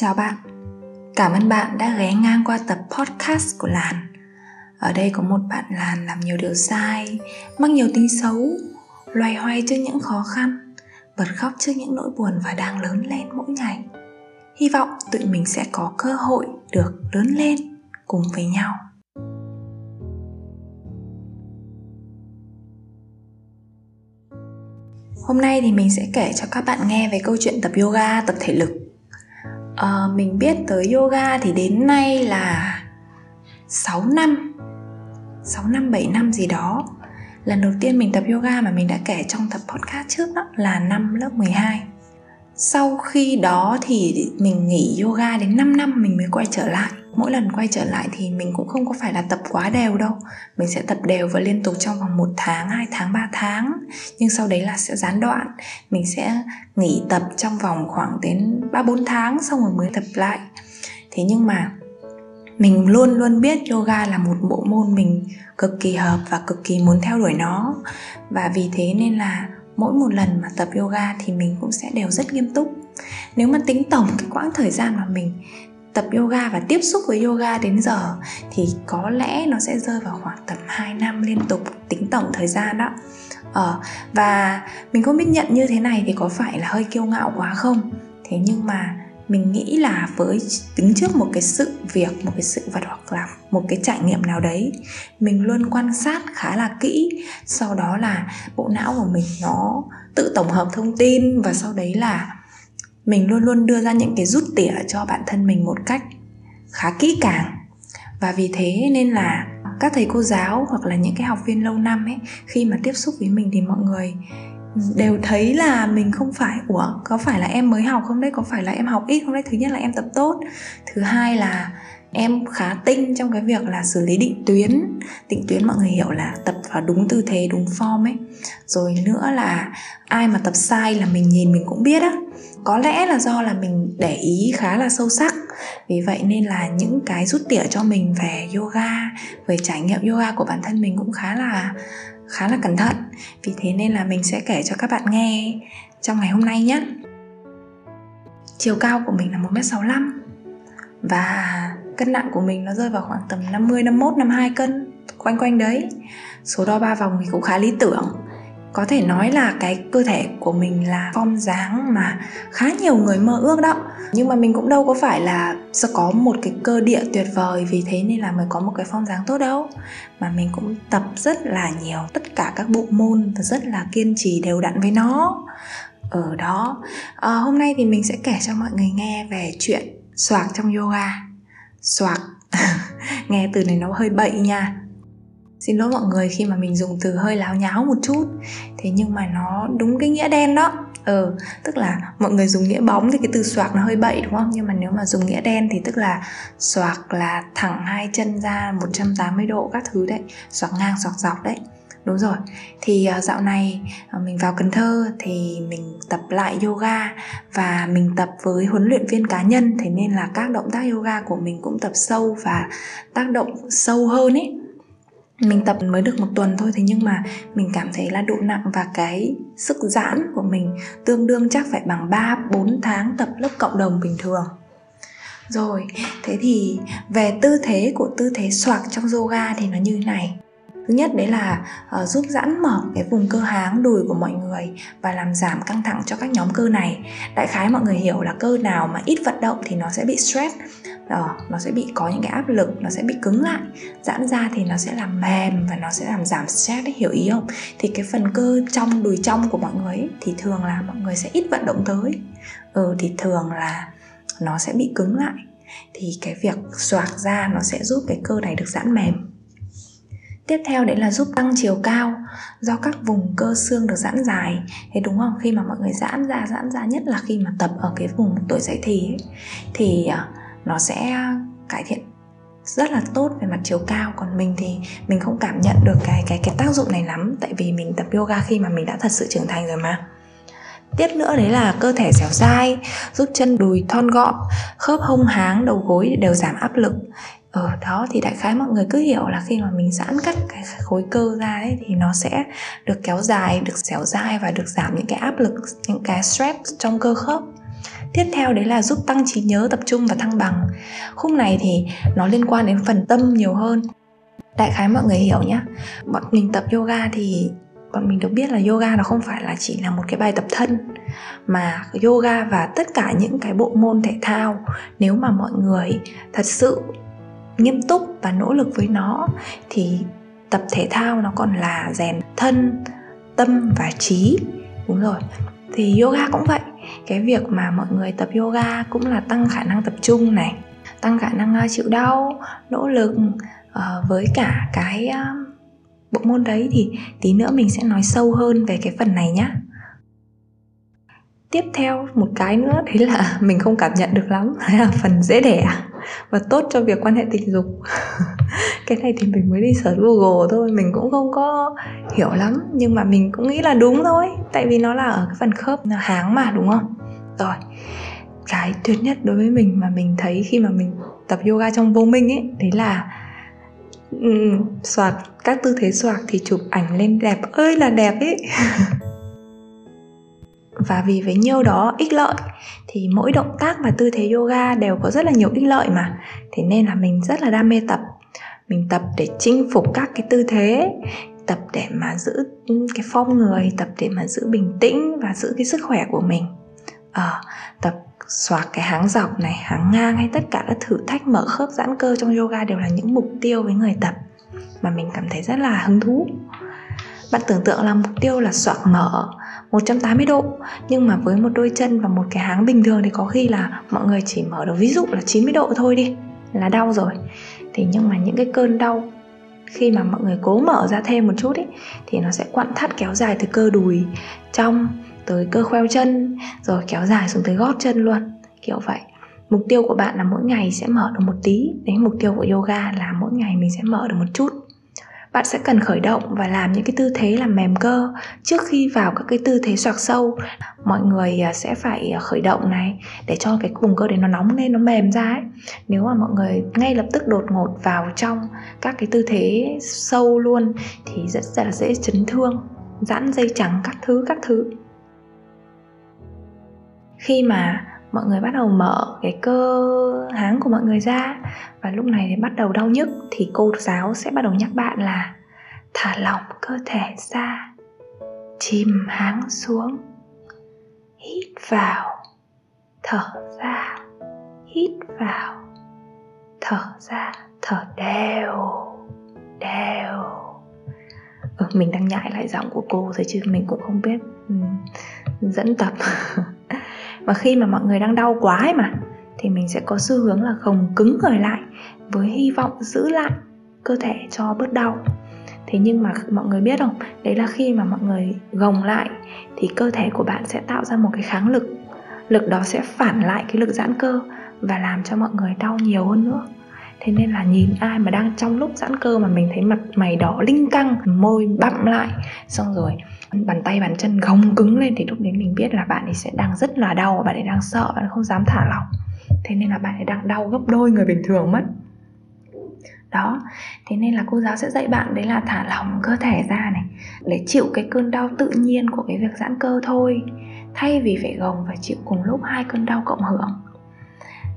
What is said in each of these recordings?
Chào bạn, cảm ơn bạn đã ghé ngang qua tập podcast của Làn. Ở đây có một bạn Làn làm nhiều điều sai, mắc nhiều tính xấu Loay hoay trước những khó khăn, bật khóc trước những nỗi buồn và đang lớn lên mỗi ngày. Hy vọng tụi mình sẽ có cơ hội được lớn lên cùng với nhau. Hôm nay thì mình sẽ kể cho các bạn nghe về câu chuyện tập yoga, tập thể lực uh, mình biết tới yoga thì đến nay là 6 năm 6 năm 7 năm gì đó. Lần đầu tiên mình tập yoga mà mình đã kể trong tập podcast trước đó là năm lớp 12 sau khi đó thì mình nghỉ yoga đến 5 năm mình mới quay trở lại. Mỗi lần quay trở lại thì mình cũng không có phải là tập quá đều đâu. Mình sẽ tập đều và liên tục trong vòng một tháng, hai tháng 3 tháng. Nhưng sau đấy là sẽ gián đoạn. Mình sẽ nghỉ tập trong vòng khoảng đến ba bốn tháng xong rồi mới tập lại. Thế nhưng mà mình luôn luôn biết yoga là một bộ môn mình cực kỳ hợp và cực kỳ muốn theo đuổi nó. Và vì thế nên là mỗi một lần mà tập yoga thì mình cũng sẽ đều rất nghiêm túc. Nếu mà tính tổng cái quãng thời gian mà mình tập yoga và tiếp xúc với yoga đến giờ thì có lẽ nó sẽ rơi vào khoảng tầm 2 năm liên tục tính tổng thời gian đó. Ờ, và mình không biết nhận như thế này thì có phải là hơi kiêu ngạo quá không? Thế nhưng mà mình nghĩ là với tính trước một cái sự việc, một cái sự vật hoặc là một cái trải nghiệm nào đấy, mình luôn quan sát khá là kỹ. Sau đó là bộ não của mình nó tự tổng hợp thông tin và sau đấy là mình luôn luôn đưa ra những cái rút tỉa cho bản thân mình một cách khá kỹ càng. Và vì thế nên là các thầy cô giáo hoặc là những cái học viên lâu năm ấy, khi mà tiếp xúc với mình thì mọi người đều thấy là mình không phải, ủa, có phải là em mới học không đấy? Có phải là em học ít không đấy? Thứ nhất là em tập tốt. Thứ hai là em khá tinh trong cái việc là xử lý định tuyến. Định tuyến mọi người hiểu là tập vào đúng tư thế, đúng form ấy. Rồi nữa là ai mà tập sai là mình nhìn mình cũng biết á. Có lẽ là do là mình để ý khá là sâu sắc. Vì vậy nên là những cái rút tỉa cho mình về yoga, về trải nghiệm yoga của bản thân mình cũng khá là khá là cẩn thận. Vì thế nên là mình sẽ kể cho các bạn nghe trong ngày hôm nay nhé. Chiều cao của mình là 1m65 và cân nặng của mình nó rơi vào khoảng tầm 50, 51, 52 cân quanh quanh đấy. Số đo ba vòng thì cũng khá lý tưởng có thể nói là cái cơ thể của mình là form dáng mà khá nhiều người mơ ước đó. Nhưng mà mình cũng đâu có phải là sẽ có một cái cơ địa tuyệt vời vì thế nên là mới có một cái form dáng tốt đâu. Mà mình cũng tập rất là nhiều tất cả các bộ môn và rất là kiên trì đều đặn với nó. Ở đó à, hôm nay thì mình sẽ kể cho mọi người nghe về chuyện soạc trong yoga. Soạc. Nghe từ này nó hơi bậy nha xin lỗi mọi người khi mà mình dùng từ hơi láo nháo một chút. Thế nhưng mà nó đúng cái nghĩa đen đó. Ừ tức là mọi người dùng nghĩa bóng thì cái từ xoạc nó hơi bậy, đúng không? Nhưng mà nếu mà dùng nghĩa đen thì tức là xoạc là thẳng hai chân ra 180 độ các thứ đấy. Xoạc ngang xoạc dọc đấy. Đúng rồi. Thì ờ, dạo này ờ, mình vào cần thơ thì mình tập lại yoga và mình tập với huấn luyện viên cá nhân. Thế nên là các động tác yoga của mình cũng tập sâu và tác động sâu hơn ấy mình tập mới được một tuần thôi thế nhưng mà mình cảm thấy là độ nặng và cái sức giãn của mình tương đương chắc phải bằng 3 4 tháng tập lớp cộng đồng bình thường. Rồi, thế thì về tư thế của tư thế xoạc trong yoga thì nó như này thứ nhất đấy là uh, giúp giãn mở cái vùng cơ háng đùi của mọi người và làm giảm căng thẳng cho các nhóm cơ này đại khái mọi người hiểu là cơ nào mà ít vận động thì nó sẽ bị stress đó, nó sẽ bị có những cái áp lực nó sẽ bị cứng lại giãn ra thì nó sẽ làm mềm và nó sẽ làm giảm stress đấy hiểu ý không? Thì cái phần cơ trong đùi trong của mọi người ấy, thì thường là mọi người sẽ ít vận động tới. Ừ thì thường là nó sẽ bị cứng lại. Thì cái việc xoạc ra nó sẽ giúp cái cơ này được giãn mềm. Tiếp theo đấy là giúp tăng chiều cao do các vùng cơ xương được giãn dài. Thế đúng không? Khi mà mọi người giãn ra giãn ra nhất là khi mà tập ở cái vùng tuổi dậy thì ấy, thì ờ, nó sẽ cải thiện rất là tốt về mặt chiều cao. Còn mình thì mình không cảm nhận được cái cái cái tác dụng này lắm, tại vì mình tập yoga khi mà mình đã thật sự trưởng thành rồi mà. Tiếp nữa đấy là cơ thể dẻo dai, giúp chân đùi thon gọn, khớp hông háng, đầu gối đều giảm áp lực. Ở đó thì đại khái mọi người cứ hiểu là khi mà mình giãn cắt cái khối cơ ra ấy thì nó sẽ được kéo dài, được dẻo dai và được giảm những cái áp lực, những cái stress trong cơ khớp tiếp theo đấy là giúp tăng trí nhớ, tập trung và thăng bằng. Khung này thì nó liên quan đến phần tâm nhiều hơn. Đại khái mọi người hiểu nhé bọn mình tập yoga thì bọn mình được biết là yoga nó không phải là chỉ là một cái bài tập thân, mà yoga và tất cả những cái bộ môn thể thao, nếu mà mọi người thật sự nghiêm túc và nỗ lực với nó, thì tập thể thao nó còn là rèn thân, tâm và trí. Đúng rồi. Thì yoga cũng vậy cái việc mà mọi người tập yoga cũng là tăng khả năng tập trung này, tăng khả năng à, chịu đau, nỗ lực ờ, với cả cái à, bộ môn đấy thì tí nữa mình sẽ nói sâu hơn về cái phần này nhé tiếp theo một cái nữa, đấy là mình không cảm nhận được lắm, đấy là phần dễ đẻ và tốt cho việc quan hệ tình dục. Cái này thì mình mới đi search google thôi mình cũng không có hiểu lắm nhưng mà mình cũng nghĩ là đúng thôi tại vì nó là ở cái phần khớp háng mà đúng không? Rồi cái tuyệt nhất đối với mình mà mình thấy khi mà mình tập yoga trong vô minh ấy đấy là um, soạt các tư thế soạt thì chụp ảnh lên đẹp ơi là đẹp ấy và vì với nhiêu đó ích lợi thì mỗi động tác và tư thế yoga đều có rất là nhiều ích lợi mà. Thế nên là mình rất là đam mê tập. Mình tập để chinh phục các cái tư thế tập để mà giữ cái phong người tập để mà giữ bình tĩnh và giữ cái sức khỏe của mình. À, tập xoạc cái háng dọc này háng ngang hay tất cả các thử thách mở khớp giãn cơ trong yoga đều là những mục tiêu với người tập mà mình cảm thấy rất là hứng thú bạn tưởng tượng là mục tiêu là xoạc mở 180 độ. Nhưng mà với một đôi chân và một cái háng bình thường thì có khi là mọi người chỉ mở được ví dụ là 90 độ thôi đi, là đau rồi. Thì nhưng mà những cái cơn đau khi mà mọi người cố mở ra thêm một chút ấy thì nó sẽ quặn thắt kéo dài từ cơ đùi, trong, tới cơ khoeo chân, rồi kéo dài xuống tới gót chân luôn. Kiểu vậy. Mục tiêu của bạn là mỗi ngày sẽ mở được một tí. Đấy, mục tiêu của yoga là mỗi ngày mình sẽ mở được một chút bạn sẽ cần khởi động và làm những cái tư thế làm mềm cơ trước khi vào các cái tư thế xoạc sâu. Mọi người à, sẽ phải à, khởi động này để cho cái vùng cơ đấy nó nóng lên, nó mềm ra ấy. Nếu mà mọi người ngay lập tức đột ngột vào trong các cái tư thế sâu luôn thì rất là dễ chấn thương, giãn dây chẳng các thứ các thứ. Khi mà mọi người bắt đầu mở cái cơ háng của mọi người ra. Và lúc này thì bắt đầu đau nhức thì cô giáo sẽ bắt đầu nhắc bạn là thả lỏng cơ thể ra chìm háng xuống hít vào thở ra hít vào thở ra thở đều đều. Ừ, mình đang nhại lại giọng của cô rồi chứ mình cũng không biết ừ, dẫn tập. và khi mà mọi người đang đau quá ấy mà, thì mình sẽ có xu hướng là gồng cứng người lại với hy vọng giữ lại cơ thể cho bớt đau. Thế nhưng mà mọi người biết không? Đấy là khi mà mọi người gồng lại thì cơ thể của bạn sẽ tạo ra một cái kháng lực. Lực đó sẽ phản lại cái lực giãn cơ và làm cho mọi người đau nhiều hơn nữa thế nên là nhìn ai mà đang trong lúc giãn cơ mà mình thấy mặt mày đỏ linh căng, môi bặm lại. Xong rồi, bàn tay, bàn chân gồng cứng lên thì lúc đấy mình biết là bạn ấy sẽ đang rất là đau, bạn ấy đang sợ, bạn ấy không dám thả lỏng. Thế nên là bạn ấy đang đau gấp đôi người bình thường mất. Đó, thế nên là cô giáo sẽ dạy bạn đấy là thả lỏng cơ thể ra này, để chịu cái cơn đau tự nhiên của cái việc giãn cơ thôi. Thay vì phải gồng và chịu cùng lúc hai cơn đau cộng hưởng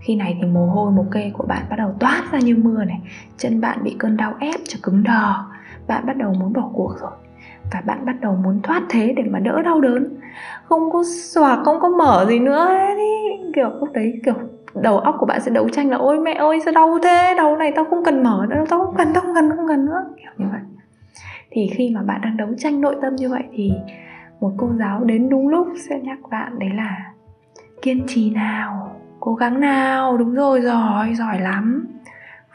khi này thì mồ hôi, mồ kê của bạn bắt đầu toát ra như mưa này. Chân bạn bị cơn đau ép cho cứng đờ. Bạn bắt đầu muốn bỏ cuộc rồi. Và bạn bắt đầu muốn thoát thế để mà đỡ đau đớn. Không có xòa, không có mở gì nữa. Đi kiểu lúc đấy, kiểu đầu óc của bạn sẽ đấu tranh là, ôi mẹ ơi, sao đau thế? Đầu này tao không cần mở nữa, tao không cần, tao không cần không cần nữa. Kiểu như vậy. Thì khi mà bạn đang đấu tranh nội tâm như vậy thì một cô giáo đến đúng lúc sẽ nhắc bạn đấy là, kiên trì nào? Cố gắng nào. Đúng rồi, giỏi giỏi lắm.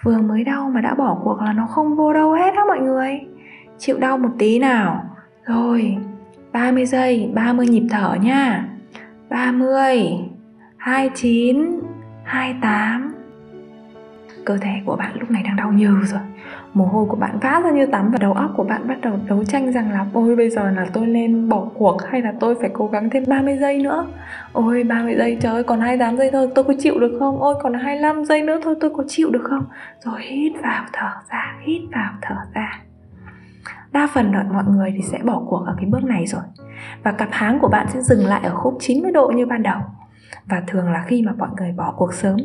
Vừa mới đau mà đã bỏ cuộc là nó không vô đâu hết á mọi người. Chịu đau một tí nào. Rồi 30 giây 30 nhịp thở nha. 30 29 28 Cơ thể của bạn lúc này đang đau nhiều rồi. Mồ hôi của bạn vã ra như tắm Và đầu óc của bạn bắt đầu đấu tranh rằng là, Ôi, bây giờ là tôi nên bỏ cuộc Hay là tôi phải cố gắng thêm 30 giây nữa? Ôi 30 giây, trời ơi, còn 28 giây thôi, Tôi có chịu được không? Ôi, còn 25 giây nữa thôi, tôi có chịu được không? Rồi hít vào, thở ra, Hít vào, thở ra. Đa phần đợi mọi người thì sẽ bỏ cuộc ở cái bước này rồi. Và cặp háng của bạn sẽ dừng lại ở khúc 90 độ như ban đầu. Và thường là khi mà mọi người bỏ cuộc sớm,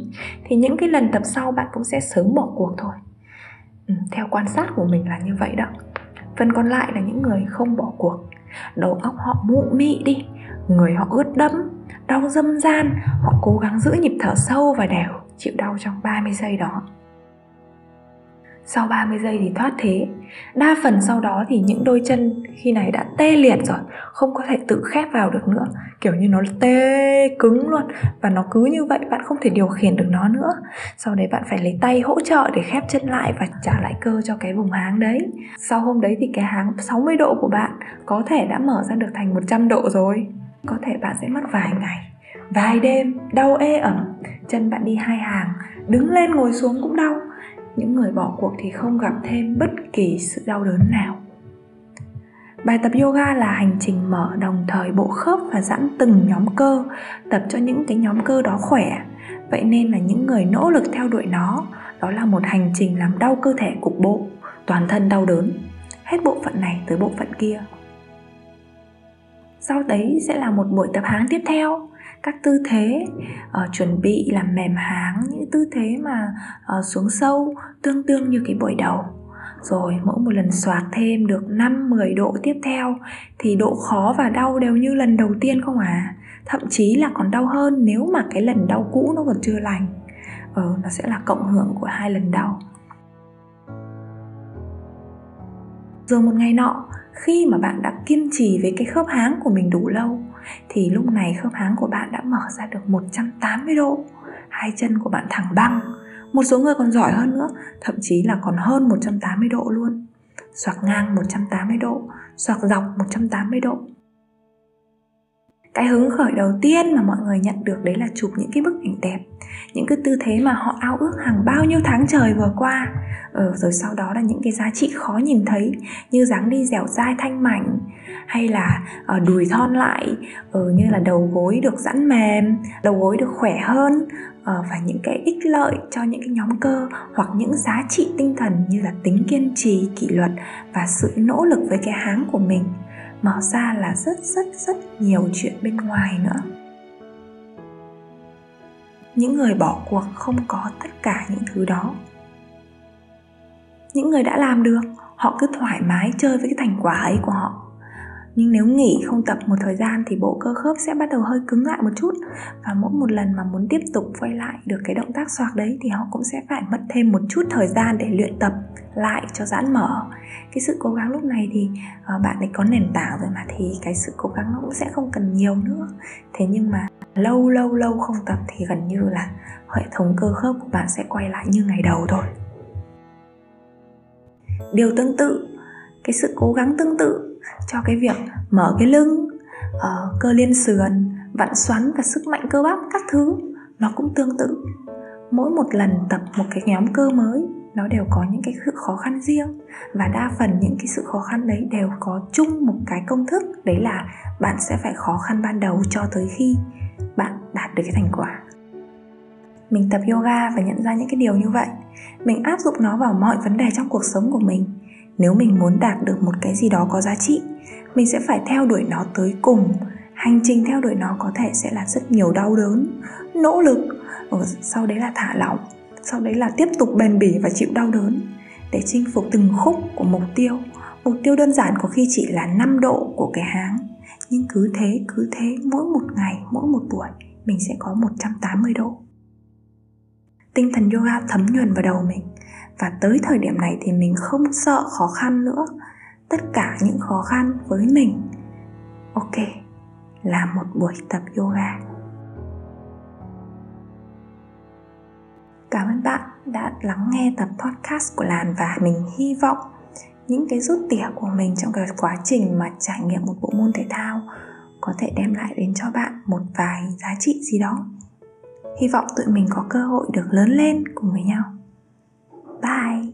thì những cái lần tập sau bạn cũng sẽ sớm bỏ cuộc thôi ừ, theo quan sát của mình là như vậy đó. Phần còn lại là những người không bỏ cuộc. Đầu óc họ mụ mị đi người họ ướt đẫm đau dâm gian họ cố gắng giữ nhịp thở sâu và đều chịu đau trong 30 giây đó sau 30 giây thì thoát thế. Đa phần sau đó thì những đôi chân khi này đã tê liệt rồi, Không có thể tự khép vào được nữa. Kiểu như nó tê cứng luôn. Và nó cứ như vậy, bạn không thể điều khiển được nó nữa. Sau đấy bạn phải lấy tay hỗ trợ để khép chân lại Và trả lại cơ cho cái vùng háng đấy. Sau hôm đấy thì cái háng 60 độ của bạn Có thể đã mở ra được thành 100 độ rồi. Có thể bạn sẽ mất vài ngày, Vài đêm, đau ê ẩm. Chân bạn đi hai hàng, Đứng lên ngồi xuống cũng đau những người bỏ cuộc thì không gặp thêm bất kỳ sự đau đớn nào Bài tập yoga là hành trình mở đồng thời bộ khớp và giãn từng nhóm cơ, tập cho những cái nhóm cơ đó khỏe. Vậy nên là những người nỗ lực theo đuổi nó, đó là một hành trình làm đau cơ thể cục bộ, toàn thân đau đớn, hết bộ phận này tới bộ phận kia. Sau đấy sẽ là một buổi tập háng tiếp theo các tư thế uh, chuẩn bị làm mềm háng những tư thế mà uh, xuống sâu tương tương như cái buổi đầu. Rồi mỗi một lần soạt thêm được 5 10 độ tiếp theo thì độ khó và đau đều như lần đầu tiên không à? Thậm chí là còn đau hơn nếu mà cái lần đau cũ nó còn chưa lành. Ờ, nó sẽ là cộng hưởng của hai lần đau. Rồi một ngày nọ khi mà bạn đã kiên trì với cái khớp háng của mình đủ lâu thì lúc này khớp háng của bạn đã mở ra được 180 độ. Hai chân của bạn thẳng băng. Một số người còn giỏi hơn nữa, thậm chí là còn hơn 180 độ luôn. Xoạc ngang 180 độ xoạc dọc 180 độ cái hứng khởi đầu tiên mà mọi người nhận được đấy là chụp những cái bức ảnh đẹp. Những cái tư thế mà họ ao ước hàng bao nhiêu tháng trời vừa qua. Ờ, rồi sau đó là những cái giá trị khó nhìn thấy như dáng đi dẻo dai thanh mảnh hay là uh, đùi thon lại uh, như là đầu gối được giãn mềm đầu gối được khỏe hơn uh, và những cái ích lợi cho những cái nhóm cơ hoặc những giá trị tinh thần như là tính kiên trì kỷ luật và sự nỗ lực với cái háng của mình mở ra là rất rất rất nhiều chuyện bên ngoài nữa. Những người bỏ cuộc không có tất cả những thứ đó. Những người đã làm được, họ cứ thoải mái chơi với cái thành quả ấy của họ nhưng nếu nghỉ không tập một thời gian thì bộ cơ khớp sẽ bắt đầu hơi cứng lại một chút. Và mỗi một lần mà muốn tiếp tục quay lại được cái động tác xoạc đấy thì họ cũng sẽ phải mất thêm một chút thời gian để luyện tập lại cho giãn mở. Cái sự cố gắng lúc này thì uh, bạn ấy có nền tảng rồi mà thì cái sự cố gắng nó cũng sẽ không cần nhiều nữa. Thế nhưng mà lâu lâu lâu không tập thì gần như là hệ thống cơ khớp của bạn sẽ quay lại như ngày đầu thôi. Điều tương tự cái sự cố gắng tương tự cho cái việc mở cái lưng uh, cơ liên sườn vặn xoắn và sức mạnh cơ bắp các thứ nó cũng tương tự. Mỗi một lần tập một cái nhóm cơ mới nó đều có những cái sự khó khăn riêng. Và đa phần những cái sự khó khăn đấy đều có chung một cái công thức đấy là bạn sẽ phải khó khăn ban đầu cho tới khi bạn đạt được cái thành quả. Mình tập yoga và nhận ra những cái điều như vậy. Mình áp dụng nó vào mọi vấn đề trong cuộc sống của mình nếu mình muốn đạt được một cái gì đó có giá trị, mình sẽ phải theo đuổi nó tới cùng. Hành trình theo đuổi nó có thể sẽ là rất nhiều đau đớn, nỗ lực sau đấy là thả lỏng, sau đấy là tiếp tục bền bỉ và chịu đau đớn. Để chinh phục từng khúc của mục tiêu mục tiêu đơn giản có khi chỉ là 5 độ của cái háng. Nhưng cứ thế cứ thế, mỗi một ngày, mỗi một buổi, mình sẽ có 180 độ. Tinh thần yoga thấm nhuần vào đầu mình và tới thời điểm này thì mình không sợ khó khăn nữa. Tất cả những khó khăn với mình. Ok, là một buổi tập yoga. Cảm ơn bạn đã lắng nghe tập podcast của làn và mình hy vọng những cái rút tỉa của mình trong cái quá trình mà trải nghiệm một bộ môn thể thao có thể đem lại đến cho bạn một vài giá trị gì đó. Hy vọng tụi mình có cơ hội được lớn lên cùng với nhau. Bye.